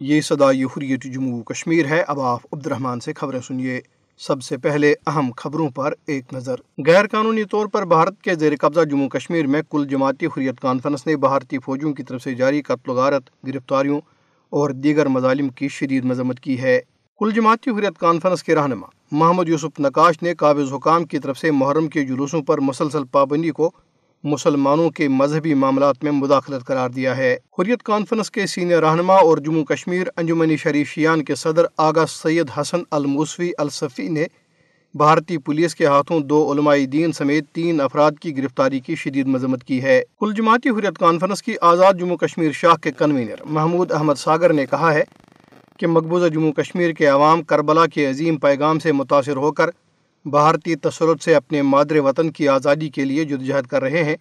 یہ صدائی حریت جموں کشمیر ہے۔ اب آپ عبد الرحمن سے خبریں سنیے۔ سب سے پہلے اہم خبروں پر ایک نظر۔ غیر قانونی طور پر بھارت کے زیر قبضہ جموں کشمیر میں کل جماعتی حریت کانفرنس نے بھارتی فوجوں کی طرف سے جاری قتل و غارت گرفتاریوں اور دیگر مظالم کی شدید مذمت کی ہے۔ کل جماعتی حریت کانفرنس کے رہنما محمد یوسف نقاش نے قابض حکام کی طرف سے محرم کے جلوسوں پر مسلسل پابندی کو مسلمانوں کے مذہبی معاملات میں مداخلت قرار دیا ہے۔ حریت کانفرنس کے سینئر رہنما اور جموں کشمیر انجمنی شریف شیان کے صدر آغا سید حسن الموسوی الصفی نے بھارتی پولیس کے ہاتھوں دو علمائی دین سمیت تین افراد کی گرفتاری کی شدید مذمت کی ہے۔ کل جماعتی حریت کانفرنس کی آزاد جموں کشمیر شاہ کے کنوینر محمود احمد ساگر نے کہا ہے کہ مقبوضہ جموں کشمیر کے عوام کربلا کے عظیم پیغام سے متاثر ہو کر بھارتی تسلط سے اپنے مادر وطن کی آزادی کے لیے جدوجہد کر رہے ہیں،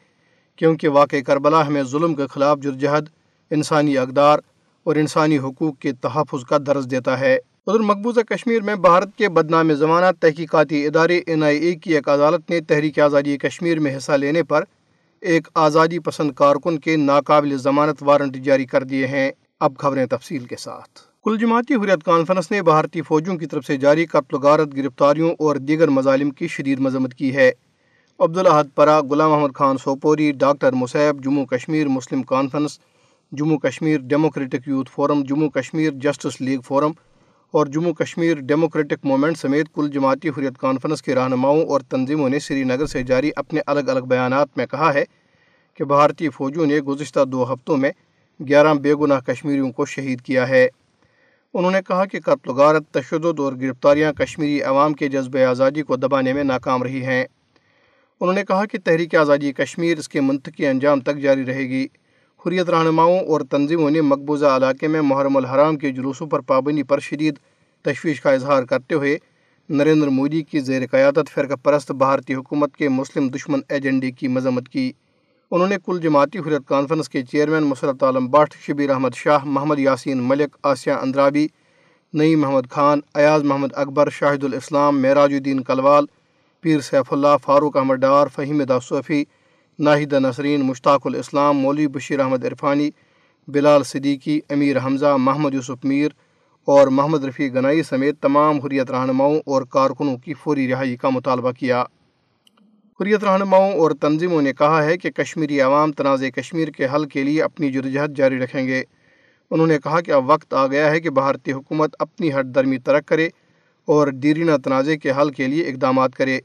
کیونکہ واقع کربلا ہمیں ظلم کے خلاف جدوجہد انسانی اقدار اور انسانی حقوق کے تحفظ کا درس دیتا ہے۔ ادھر مقبوضہ کشمیر میں بھارت کے بدنام زمانہ تحقیقاتی ادارے این آئی اے کی ایک عدالت نے تحریک آزادی کشمیر میں حصہ لینے پر ایک آزادی پسند کارکن کے ناقابل ضمانت وارنٹ جاری کر دیے ہیں۔ اب خبریں تفصیل کے ساتھ۔ کل جماعتی حریت کانفرنس نے بھارتی فوجوں کی طرف سے جاری قتل و غارت، گرفتاریوں اور دیگر مظالم کی شدید مذمت کی ہے۔ Abdul Ahad Parra, Ghulam Mohammad Khan Sopori, doctor Museeb Jammu Kashmir Muslim Conference, Jammu Kashmir Democratic Youth Forum, Jammu Kashmir Justice League Forum اور جموں کشمیر ڈیموکریٹک مومنٹ سمیت کل جماعتی حریت کانفرنس کے رہنماؤں اور تنظیموں نے سری نگر سے جاری اپنے الگ الگ بیانات میں کہا ہے کہ بھارتی فوجوں نے گزشتہ دو ہفتوں میں گیارہ بے گناہ کشمیریوں کو شہید کیا ہے۔ انہوں نے کہا کہ قتل و غارت، تشدد اور گرفتاریاں کشمیری عوام کے جذب آزادی کو دبانے میں ناکام رہی ہیں۔ انہوں نے کہا کہ تحریک آزادی کشمیر اس کے منطقی انجام تک جاری رہے گی۔ حریت رہنماؤں اور تنظیموں نے مقبوضہ علاقے میں محرم الحرام کے جلوسوں پر پابندی پر شدید تشویش کا اظہار کرتے ہوئے نریندر مودی کی زیر قیادت فرقہ پرست بھارتی حکومت کے مسلم دشمن ایجنڈے کی مذمت کی۔ انہوں نے کل جماعتی حریت کانفرنس کے چیئرمین مسرت عالم بٹ شبیر احمد شاہ، محمد یاسین ملک، آسیہ اندرابی نئی محمد خان، ایاز محمد اکبر، شاہد الاسلام، معراج الدین کلوال، پیر سیف اللہ، فاروق احمد ڈار، فہیم دا صوفی ناہدہ نسرین، مشتاق الاسلام، مولوی بشیر احمد عرفانی، بلال صدیقی، امیر حمزہ، محمد یوسف میر اور محمد رفیع گنائی سمیت تمام حریت رہنماؤں اور کارکنوں کی فوری رہائی کا مطالبہ کیا۔ حریت رہنماؤں اور تنظیموں نے کہا ہے کہ کشمیری عوام تنازع کشمیر کے حل کے لیے اپنی جدوجہد جاری رکھیں گے۔ انہوں نے کہا کہ اب وقت آ گیا ہے کہ بھارتی حکومت اپنی ہٹ درمی ترک کرے اور دیرینہ تنازع کے حل کے لیے اقدامات کرے۔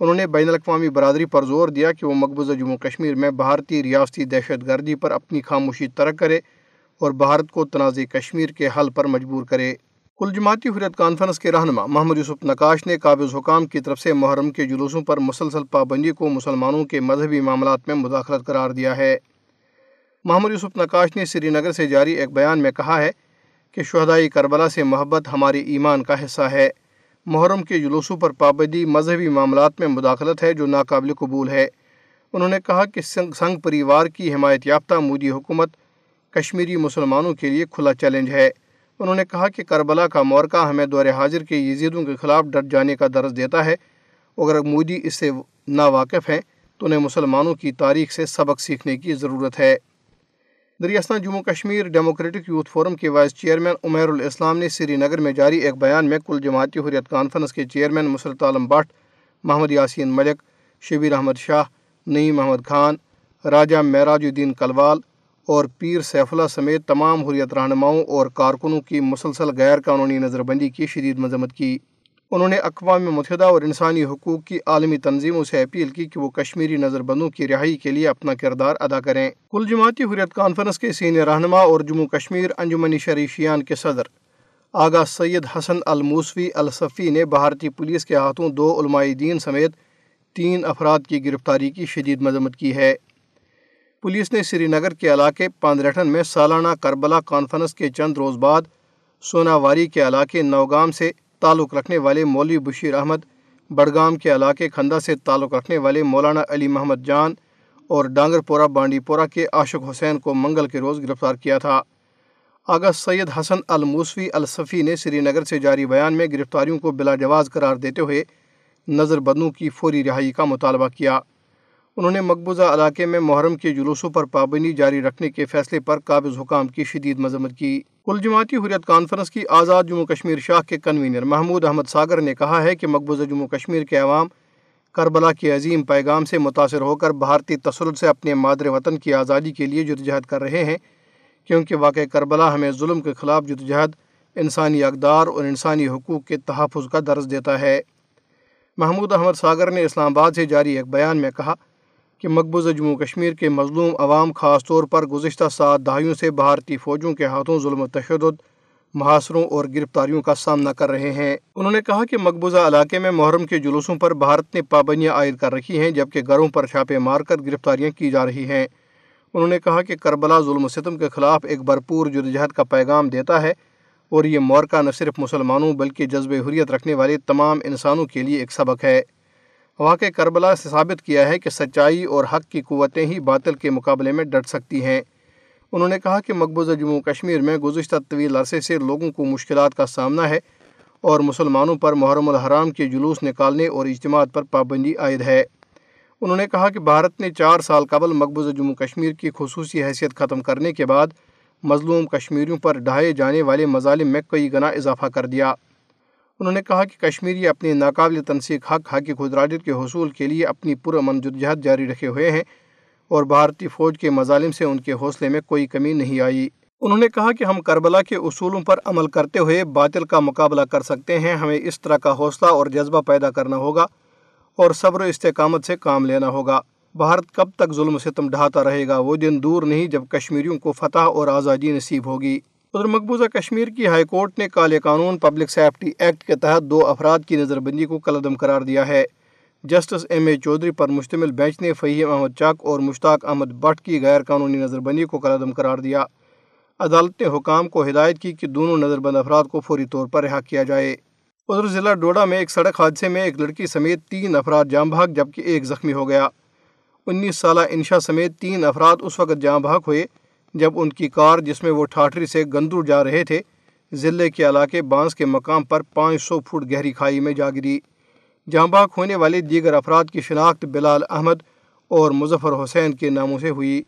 انہوں نے بین الاقوامی برادری پر زور دیا کہ وہ مقبوضہ جموں کشمیر میں بھارتی ریاستی دہشت گردی پر اپنی خاموشی ترک کرے اور بھارت کو تنازع کشمیر کے حل پر مجبور کرے۔ کل جماعتی حریت کانفرنس کے رہنما محمد یوسف نقاش نے قابض حکام کی طرف سے محرم کے جلوسوں پر مسلسل پابندی کو مسلمانوں کے مذہبی معاملات میں مداخلت قرار دیا ہے۔ محمد یوسف نقاش نے سری نگر سے جاری ایک بیان میں کہا ہے کہ شہدائی کربلا سے محبت ہماری ایمان کا حصہ ہے۔ محرم کے جلوسوں پر پابندی مذہبی معاملات میں مداخلت ہے جو ناقابل قبول ہے۔ انہوں نے کہا کہ سنگ پریوار کی حمایت یافتہ مودی حکومت کشمیری مسلمانوں کے لیے کھلا چیلنج ہے۔ انہوں نے کہا کہ کربلا کا مورکہ ہمیں دور حاضر کے یزیدوں کے خلاف ڈٹ جانے کا درس دیتا ہے، اگر مودی اس سے ناواقف ہیں تو انہیں مسلمانوں کی تاریخ سے سبق سیکھنے کی ضرورت ہے۔ دریاستان Jammu Kashmir Democratic Youth Forum کے وائس چیئرمین عمیر الاسلام نے سری نگر میں جاری ایک بیان میں کل جماعتی حریت کانفرنس کے چیئرمین مسرت عالم بٹ، محمد یاسین ملک، شبیر احمد شاہ، نعیم محمد خان، راجہ معراج الدین کلوال اور پیر سیف اللہ سمیت تمام حریت رہنماؤں اور کارکنوں کی مسلسل غیر قانونی نظر بندی کی شدید مذمت کی۔ انہوں نے اقوام متحدہ اور انسانی حقوق کی عالمی تنظیموں سے اپیل کی کہ وہ کشمیری نظر بندوں کی رہائی کے لیے اپنا کردار ادا کریں۔ کل جماعتی حریت کانفرنس کے سینئر رہنما اور جموں کشمیر انجمنی شریفیان کے صدر آغا سید حسن الموسوی الصفی نے بھارتی پولیس کے ہاتھوں دو علمائی دین سمیت تین افراد کی گرفتاری کی شدید مذمت کی ہے۔ پولیس نے سری نگر کے علاقے پاندریٹن میں سالانہ کربلا کانفرنس کے چند روز بعد سوناواری کے علاقے نوگام سے تعلق رکھنے والے مولوی بشیر احمد، بڑگام کے علاقے کھندا سے تعلق رکھنے والے مولانا علی محمد جان اور ڈانگر پورہ بانڈی پورہ کے عاشق حسین کو منگل کے روز گرفتار کیا تھا۔ آگا سید حسن الموسوی الصفی نے سری نگر سے جاری بیان میں گرفتاریوں کو بلا جواز قرار دیتے ہوئے نظر بدنوں کی فوری رہائی کا مطالبہ کیا۔ انہوں نے مقبوضہ علاقے میں محرم کے جلوسوں پر پابندی جاری رکھنے کے فیصلے پر قابض حکام کی شدید مذمت کی۔ کل جماعتی حریت کانفرنس کی آزاد جموں کشمیر شاہ کے کنوینر محمود احمد ساگر نے کہا ہے کہ مقبوضہ جموں کشمیر کے عوام کربلا کے عظیم پیغام سے متاثر ہو کر بھارتی تسلط سے اپنے مادر وطن کی آزادی کے لیے جدوجہد کر رہے ہیں، کیونکہ واقع کربلا ہمیں ظلم کے خلاف جدوجہد انسانی اقدار اور انسانی حقوق کے تحفظ کا درس دیتا ہے۔ محمود احمد ساگر نے اسلام آباد سے جاری ایک بیان میں کہا کہ مقبوضہ جموں کشمیر کے مظلوم عوام خاص طور پر گزشتہ سات دہائیوں سے بھارتی فوجوں کے ہاتھوں ظلم و تشدد، محاصروں اور گرفتاریوں کا سامنا کر رہے ہیں۔ انہوں نے کہا کہ مقبوضہ علاقے میں محرم کے جلوسوں پر بھارت نے پابندیاں عائد کر رکھی ہیں، جبکہ گھروں پر چھاپے مار کر گرفتاریاں کی جا رہی ہیں۔ انہوں نے کہا کہ کربلا ظلم و ستم کے خلاف ایک بھرپور جدوجہد کا پیغام دیتا ہے اور یہ مورکہ نہ صرف مسلمانوں بلکہ جذب حریت رکھنے والے تمام انسانوں کے لیے ایک سبق ہے۔ واقع کربلا سے ثابت کیا ہے کہ سچائی اور حق کی قوتیں ہی باطل کے مقابلے میں ڈٹ سکتی ہیں۔ انہوں نے کہا کہ مقبوضہ جموں کشمیر میں گزشتہ طویل عرصے سے لوگوں کو مشکلات کا سامنا ہے اور مسلمانوں پر محرم الحرام کے جلوس نکالنے اور اجتماعات پر پابندی عائد ہے۔ انہوں نے کہا کہ بھارت نے چار سال قبل مقبوضہ جموں کشمیر کی خصوصی حیثیت ختم کرنے کے بعد مظلوم کشمیریوں پر ڈھائے جانے والے مظالم میں کئی گنا اضافہ کر دیا۔ انہوں نے کہا کہ کشمیری اپنے ناقابل تنسیق حق حق خود کے حصول کے لیے اپنی پرامن جدجہد جاری رکھے ہوئے ہیں اور بھارتی فوج کے مظالم سے ان کے حوصلے میں کوئی کمی نہیں آئی۔ انہوں نے کہا کہ ہم کربلا کے اصولوں پر عمل کرتے ہوئے باطل کا مقابلہ کر سکتے ہیں، ہمیں اس طرح کا حوصلہ اور جذبہ پیدا کرنا ہوگا اور صبر و استحکامت سے کام لینا ہوگا۔ بھارت کب تک ظلم ستم ڈھاتا رہے گا وہ دن دور نہیں جب کشمیریوں کو فتح اور آزادی نصیب ہوگی۔ ادھر مقبوضہ کشمیر کی ہائی کورٹ نے کالے قانون پبلک سیفٹی ایکٹ کے تحت دو افراد کی نظر بندی کو کلعدم قرار دیا ہے۔ جسٹس ایم اے چودھری پر مشتمل بینچ نے فہیم احمد چاک اور مشتاق احمد بٹ کی غیر قانونی نظر بندی کو کلعدم قرار دیا۔ عدالت نے حکام کو ہدایت کی کہ دونوں نظر بند افراد کو فوری طور پر رہا کیا جائے۔ ادھر ضلع ڈوڈا میں ایک سڑک حادثے میں ایک لڑکی سمیت تین افراد جام بھاگ جبکہ ایک زخمی ہو گیا۔ انیس سالہ انشا سمیت تین افراد اس وقت جام بھاگ ہوئے۔ جب ان کی کار جس میں وہ ٹھاٹری سے گندور جا رہے تھے ضلع کے علاقے بانس کے مقام پر پانچ سو فٹ گہری کھائی میں جا گری۔ جام بھاگ ہونے والے دیگر افراد کی شناخت بلال احمد اور مظفر حسین کے ناموں سے ہوئی۔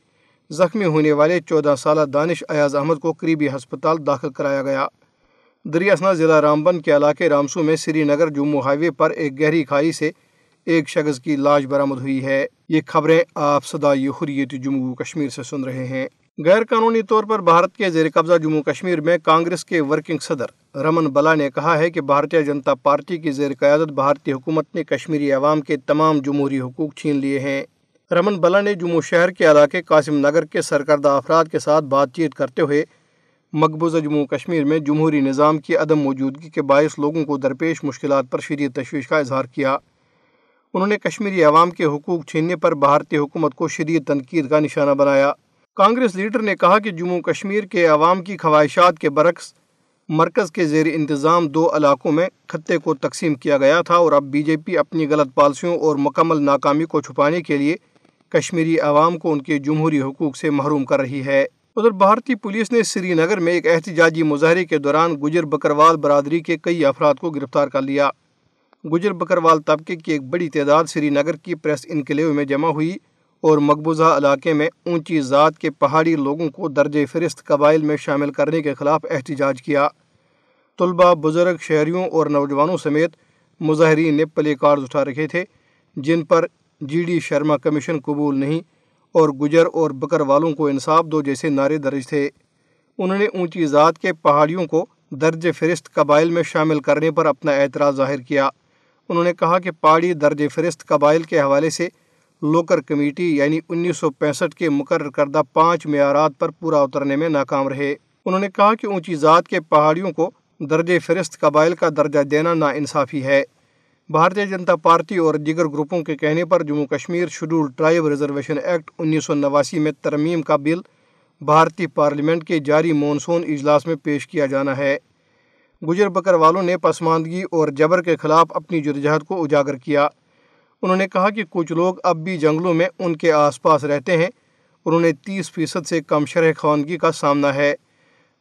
زخمی ہونے والے چودہ سالہ دانش ایاز احمد کو قریبی ہسپتال داخل کرایا گیا۔ دریاسنا ضلع رامبن کے علاقے رامسو میں Srinagar Jammu highway پر ایک گہری کھائی سے ایک شخص کی لاش برآمد ہوئی ہے۔ یہ خبریں آپ صدائی حریت جموں کشمیر سے سن رہے ہیں۔ غیر قانونی طور پر بھارت کے زیر قبضہ جموں کشمیر میں کانگریس کے ورکنگ صدر رمن بلا نے کہا ہے کہ بھارتیہ جنتا پارٹی کی زیر قیادت بھارتی حکومت نے کشمیری عوام کے تمام جمہوری حقوق چھین لیے ہیں۔ رمن بلا نے جموں شہر کے علاقے قاسم نگر کے سرکردہ افراد کے ساتھ بات چیت کرتے ہوئے مقبوضہ جموں کشمیر میں جمہوری نظام کی عدم موجودگی کے باعث لوگوں کو درپیش مشکلات پر شدید تشویش کا اظہار کیا۔ انہوں نے کشمیری عوام کے حقوق چھیننے پر بھارتی حکومت کو شدید تنقید کا نشانہ بنایا۔ کانگریس لیڈر نے کہا کہ جموں کشمیر کے عوام کی خواہشات کے برعکس مرکز کے زیر انتظام دو علاقوں میں خطے کو تقسیم کیا گیا تھا اور اب بی جے پی اپنی غلط پالسیوں اور مکمل ناکامی کو چھپانے کے لیے کشمیری عوام کو ان کے جمہوری حقوق سے محروم کر رہی ہے۔ ادھر بھارتی پولیس نے سری نگر میں ایک احتجاجی مظاہرے کے دوران گجر بکروال برادری کے کئی افراد کو گرفتار کر لیا۔ گجر بکروال طبقے کی ایک بڑی تعداد سری نگر کی پریس انکلیو میں جمع ہوئی۔ اور مقبوضہ علاقے میں اونچی ذات کے پہاڑی لوگوں کو درجہ فہرست قبائل میں شامل کرنے کے خلاف احتجاج کیا۔ طلبہ بزرگ شہریوں اور نوجوانوں سمیت مظاہرین نے پلے کارڈ اٹھا رکھے تھے، جن پر جی ڈی شرما کمیشن قبول نہیں اور گجر اور بکر والوں کو انصاف دو جیسے نعرے درج تھے۔ انہوں نے اونچی ذات کے پہاڑیوں کو درج فہرست قبائل میں شامل کرنے پر اپنا اعتراض ظاہر کیا۔ انہوں نے کہا کہ پہاڑی درج فہرست قبائل کے حوالے سے لوکر کمیٹی یعنی انیس سو پینسٹھ کے مقرر کردہ پانچ معیارات پر پورا اترنے میں ناکام رہے۔ انہوں نے کہا کہ اونچی ذات کے پہاڑیوں کو درج فہرست قبائل کا درجہ دینا ناانصافی ہے۔ بھارتیہ جنتا پارٹی اور دیگر گروپوں کے کہنے پر Jammu Kashmir schedule tribe reservation act انیس سو نواسی میں ترمیم کا بل بھارتی پارلیمنٹ کے جاری مونسون اجلاس میں پیش کیا جانا ہے۔ گجر بکر والوں نے پسماندگی اور جبر کے خلاف اپنی جدوجہد کو اجاگر کیا۔ انہوں نے کہا کہ کچھ لوگ اب بھی جنگلوں میں ان کے آس پاس رہتے ہیں۔ اور انہیں تیس فیصد سے کم شرح خواندگی کا سامنا ہے۔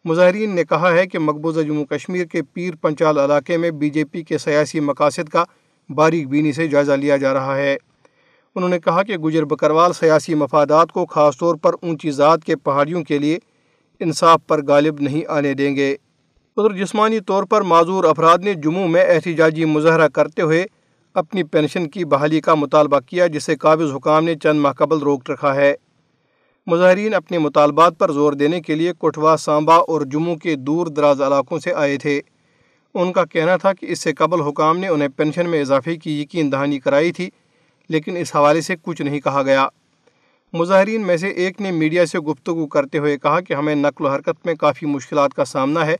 مظاہرین نے کہا ہے کہ مقبوضہ جموں کشمیر کے پیر پنچال علاقے میں بی جے پی کے سیاسی مقاصد کا باریک بینی سے جائزہ لیا جا رہا ہے۔ انہوں نے کہا کہ گجر بکروال سیاسی مفادات کو خاص طور پر اونچی ذات کے پہاڑیوں کے لیے انصاف پر غالب نہیں آنے دیں گے۔ ادھر جسمانی طور پر معذور افراد نے جموں میں احتجاجی مظاہرہ کرتے ہوئے اپنی پینشن کی بحالی کا مطالبہ کیا، جسے قابض حکام نے چند ماہ قبل روک رکھا ہے۔ مظاہرین اپنے مطالبات پر زور دینے کے لیے کوٹوا سانبا اور جموں کے دور دراز علاقوں سے آئے تھے۔ ان کا کہنا تھا کہ اس سے قبل حکام نے انہیں پینشن میں اضافے کی یقین دہانی کرائی تھی، لیکن اس حوالے سے کچھ نہیں کہا گیا۔ مظاہرین میں سے ایک نے میڈیا سے گفتگو کرتے ہوئے کہا کہ ہمیں نقل و حرکت میں کافی مشکلات کا سامنا ہے،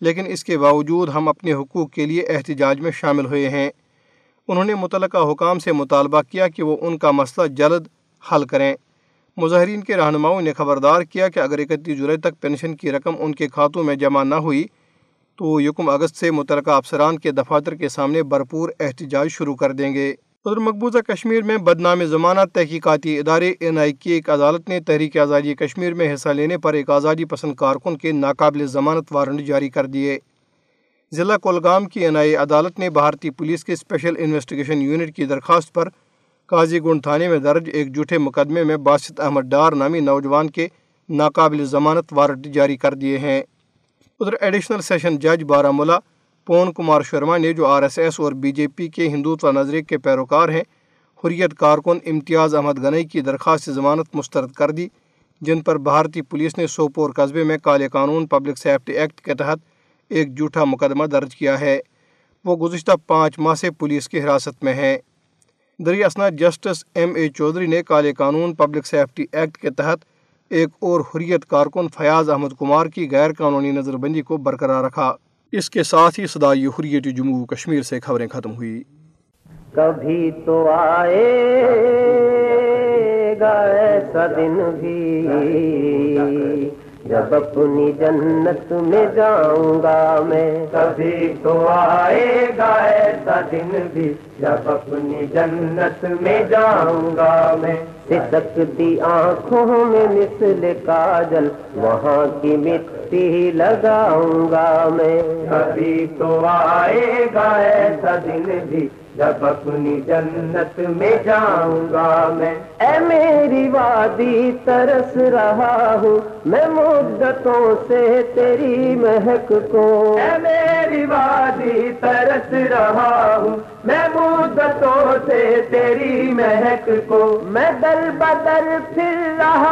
لیکن اس کے باوجود ہم اپنے حقوق کے لیے احتجاج میں شامل ہوئے ہیں۔ انہوں نے متعلقہ حکام سے مطالبہ کیا کہ وہ ان کا مسئلہ جلد حل کریں۔ مظاہرین کے رہنماؤں نے خبردار کیا کہ اگر اکتیس جولائی تک پینشن کی رقم ان کے کھاتوں میں جمع نہ ہوئی تو یکم اگست سے متعلقہ افسران کے دفاتر کے سامنے بھرپور احتجاج شروع کر دیں گے۔ ادھر مقبوضہ کشمیر میں بدنام ضمانت تحقیقاتی ادارے این آئی کی ایک عدالت نے تحریک آزادی کشمیر میں حصہ لینے پر ایک آزادی پسند کارکن کے ناقابل ضمانت وارنٹ جاری کر دیے۔ ضلع کولگام کی این آئی عدالت نے بھارتی پولیس کے اسپیشل انویسٹیگیشن یونٹ کی درخواست پر قاضی گنڈ تھانے میں درج ایک جھوٹے مقدمے میں باسط احمد ڈار نامی نوجوان کے ناقابل ضمانت وارنٹ جاری کر دیے ہیں۔ ادھر ایڈیشنل سیشن جج بارہ ملا پون کمار شرما نے جو آر ایس ایس اور بی جے پی کے ہندوتوا نظریے کے پیروکار ہیں، حریت کارکن امتیاز احمد گنئی کی درخواست ضمانت مسترد کر دی، جن پر بھارتی پولیس نے سوپور قصبے میں کالے قانون پبلک سیفٹی ایکٹ کے تحت ایک جھوٹا مقدمہ درج کیا ہے۔ وہ گزشتہ پانچ ماہ سے پولیس کی حراست میں ہیں۔ دری اسنا جسٹس ایم اے چودھری نے کالے قانون پبلک سیفٹی ایکٹ کے تحت ایک اور حریت کارکن فیاض احمد کمار کی غیر قانونی نظر بندی کو برقرار رکھا۔ اس کے ساتھ ہی صدائی حریت جموں کشمیر سے خبریں ختم ہوئی کبھی تو آئے گا ایسا دن بھی۔ جب اپنی جنت میں جاؤں گا میں کبھی تو آئے گا ایسا دن بھی۔ جب اپنی جنت میں جاؤں گا میں۔ سکتی آنکھوں میں مثل کاجل وہاں کی مٹی لگاؤں گا میں۔ کبھی تو آئے گا ایسا دن بھی۔ جب اپنی جنت میں جاؤں گا میں، اے میری وادی ترس رہا ہوں، میں مدتوں سے تیری مہک کو۔ اے میری وادی ترس رہا ہوں، میں مدتوں سے تیری مہک کو۔ میں دل بدل پھر رہا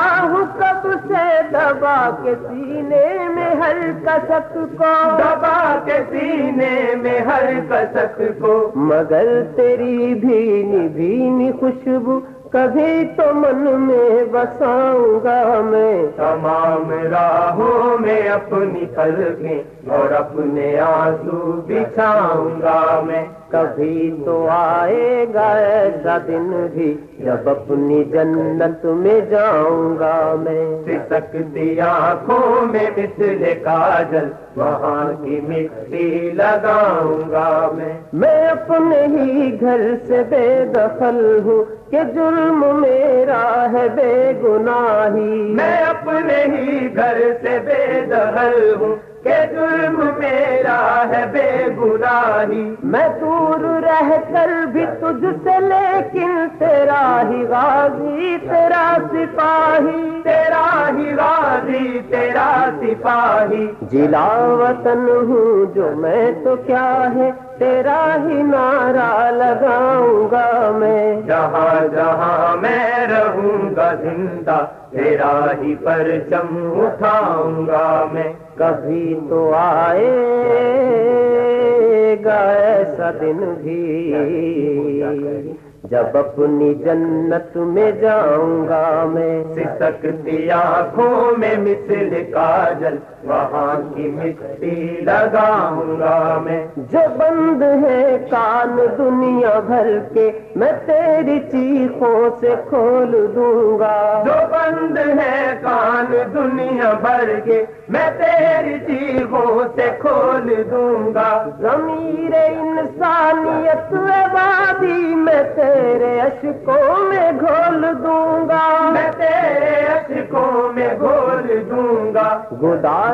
دبا کے سینے میں ہر کسک کو دبا کے سینے میں ہر کسک کو۔ مگر تیری بھینی بھینی خوشبو کبھی تو من میں بساؤں گا میں۔ تمام راہوں میں اپنی قلبیں اور اپنے آنسو بچھاؤں گا میں۔ کبھی تو آئے گا ایسا دن بھی جب اپنی جنت میں جاؤں گا میں۔ سکتی آنکھوں میں مثل کاجل وہاں کی مٹی لگاؤں گا میں۔ میں اپنے ہی گھر سے بے دخل ہوں کہ جرم میرا ہے بے گناہی۔ میں اپنے ہی گھر سے بے دخل ہوں کہ میرا ہے بے گناہی۔ میں دور رہ کر بھی تجھ سے لیکن تیرا ہی غازی تیرا سپاہی۔ تیرا ہی غازی تیرا سپاہی۔ جلا وطن ہوں جو میں تو کیا ہے؟ تیرا ہی نعرہ لگاؤں گا میں۔ جہاں جہاں میں رہوں گا زندہ تیرا ہی پرچم اٹھاؤں گا میں۔ کبھی تو آئے گا ایسا دن بھی۔ جب اپنی جنت میں جاؤں گا میں۔ سکتی آنکھوں میں مثل کاجل وہاں کی مٹی لگاؤں گا میں۔ جو بند ہے کان دنیا بھر کے، میں تیری چیخوں سے کھول دوں گا۔ جو بند ہے کان دنیا بھر کے، میں تیری چیخوں سے کھول دوں گا۔ ضمیر انسانیت وادی، میں تیرے اشکوں میں گھول دوں گا۔ میں تیرے اشکوں میں گھول دوں گا۔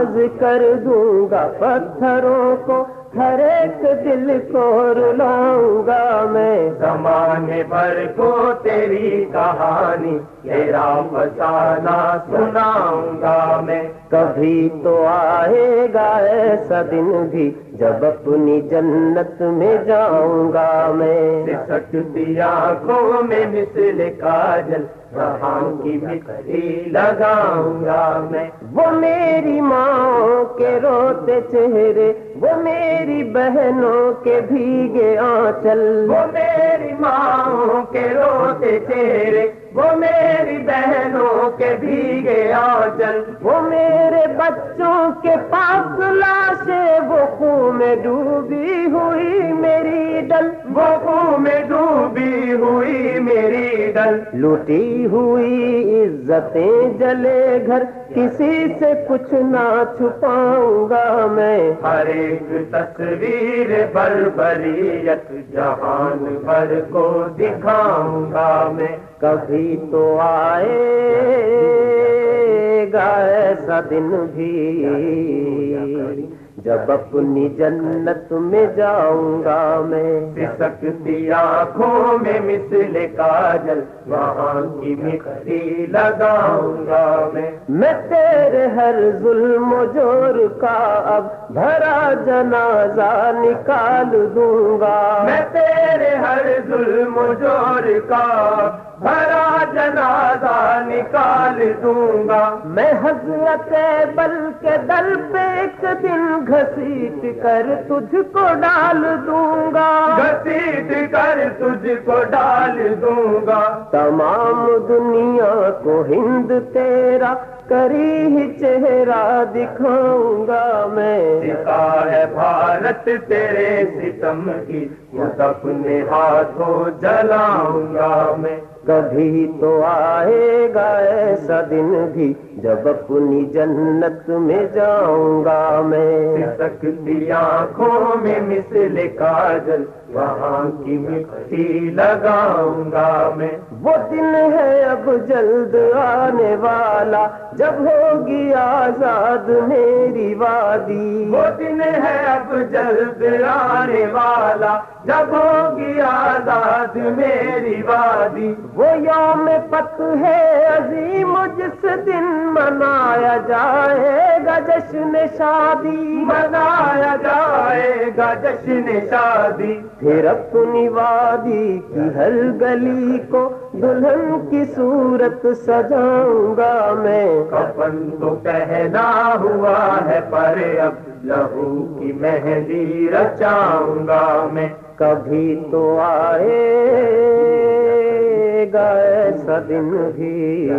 گداز کر دوں گا پتھروں کو ہر ایک دل کو رلاؤں گا میں۔ زمانے بھر کو تیری کہانی تیرا فسانہ سناؤں گا میں۔ کبھی تو آئے گا ایسا دن بھی جب اپنی جنت میں جاؤں گا میں۔ سکتی آنکھوں میں مثل کاجل وہاں کی مٹی لگاؤں گا میں۔ وہ میری ماں کے روتے چہرے، وہ میری بہنوں کے بھیگے آنچل۔ وہ میری ماں کے روتے چہرے وہ میری بہنوں کے بھیگے آجل، وہ میرے بچوں کے پاس لاشیں وہ خون میں ڈوبی ہوئی میری ڈل۔ وہ خون میں ڈوبی ہوئی میری ڈل۔ لوٹی ہوئی عزتیں جلے گھر کسی سے کچھ نہ چھپاؤں گا میں۔ ہر ایک تصویر بربریت جہان بھر کو دکھاؤں گا میں۔ کبھی تو آئے گا ایسا دن بھی۔ جب اپنی جنت میں جاؤں گا میں سکتی آنکھوں میں مثل کاجل وہاں کی مٹی لگاؤں گا میں۔ میں تیرے ہر ظلم و جور کا اب بھرا جنازہ نکال دوں گا۔ میں تیرے ہر ظلم و جور کا بھرا جنازہ نکال دوں گا میں حضرت بل کے دل پہ ایک دن گھسیٹ کر تجھ کو ڈال دوں گا۔ گھسیٹ کر تجھ کو ڈال دوں گا۔ تمام دنیا کو ہند تیرا کری ہی چہرہ دکھاؤں گا میں۔ دکھا ہے بھارت تیرے ستم کی اپنے ہاتھوں جلاؤں گا میں۔ کبھی تو آئے گا ایسا دن بھی جب اپنی جنت میں جاؤں گا میں سکتی آنکھوں میں مثل کاجل وہاں کی مٹی لگاؤں گا میں۔ وہ دن ہے اب جلد آنے والا جب ہوگی آزاد میری وادی۔ وہ دن ہے اب جلد آنے والا جب ہوگی آزاد میری وادی۔ وہ یوم پت ہے عظیم جس دن منایا جائے گا جشن شادی۔ منایا جائے گا جشن شادی۔ پھر اپنی وادی کی ہر گلی کو دلہن کی صورت سجاؤں گا میں۔ کپن تو پہنا ہوا ہے پر اب لہو کی مہندی رچاؤں گا میں۔ کبھی تو آئے گا ایسا دن بھی۔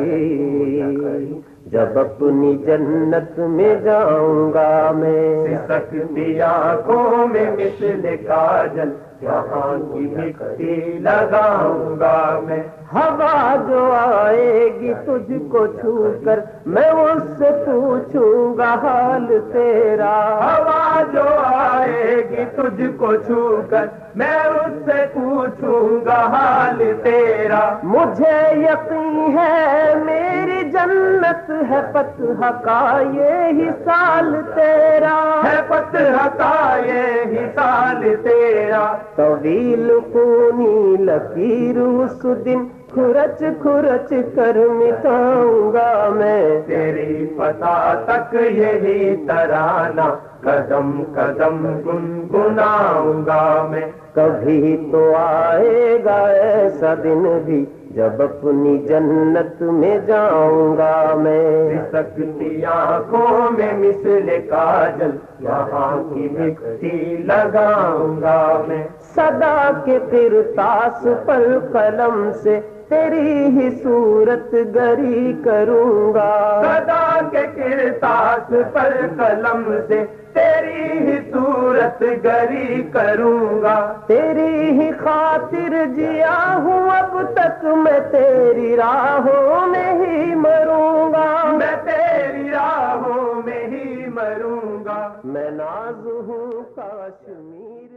جب اپنی جنت میں جاؤں گا میں۔ سکتی آنکھوں میں مثل کاجل وہاں کی مٹی لگاؤں گا میں؟ ہوا جو آئے گی تجھ کو چھو کر میں اس سے پوچھوں گا حال تیرا۔ ہوا جو آئے گی تجھ کو چھو کر میں اس سے پوچھوں گا حال تیرا۔ مجھے یقین ہے میری جنت ہے پتہ کا یہ سال تیرا۔ ہے پتہ کا یہ سال تیرا۔ طویل خونی لکیر اس دن کھرچ کھرچ کر مٹاؤں گا میں۔ تیری پتا تک یہی ترانہ قدم قدم گنگناؤں گا میں۔ کبھی تو آئے گا ایسا دن بھی جب اپنی جنت میں جاؤں گا میں۔ سکتی آنکھوں میں مثل کاجل، یہاں کی مٹی لگاؤں گا میں۔ صدا کے ترتاس پر قلم سے تیری ہی صورت گری کروں گا خدا کے کرتاس پر قلم سے تیری ہی صورت گری کروں گا تیری ہی خاطر جیا ہوں اب تک میں تیری راہوں میں ہی مروں گا میں تیری راہوں میں ہی مروں گا میں ناز ہوں کاشمیر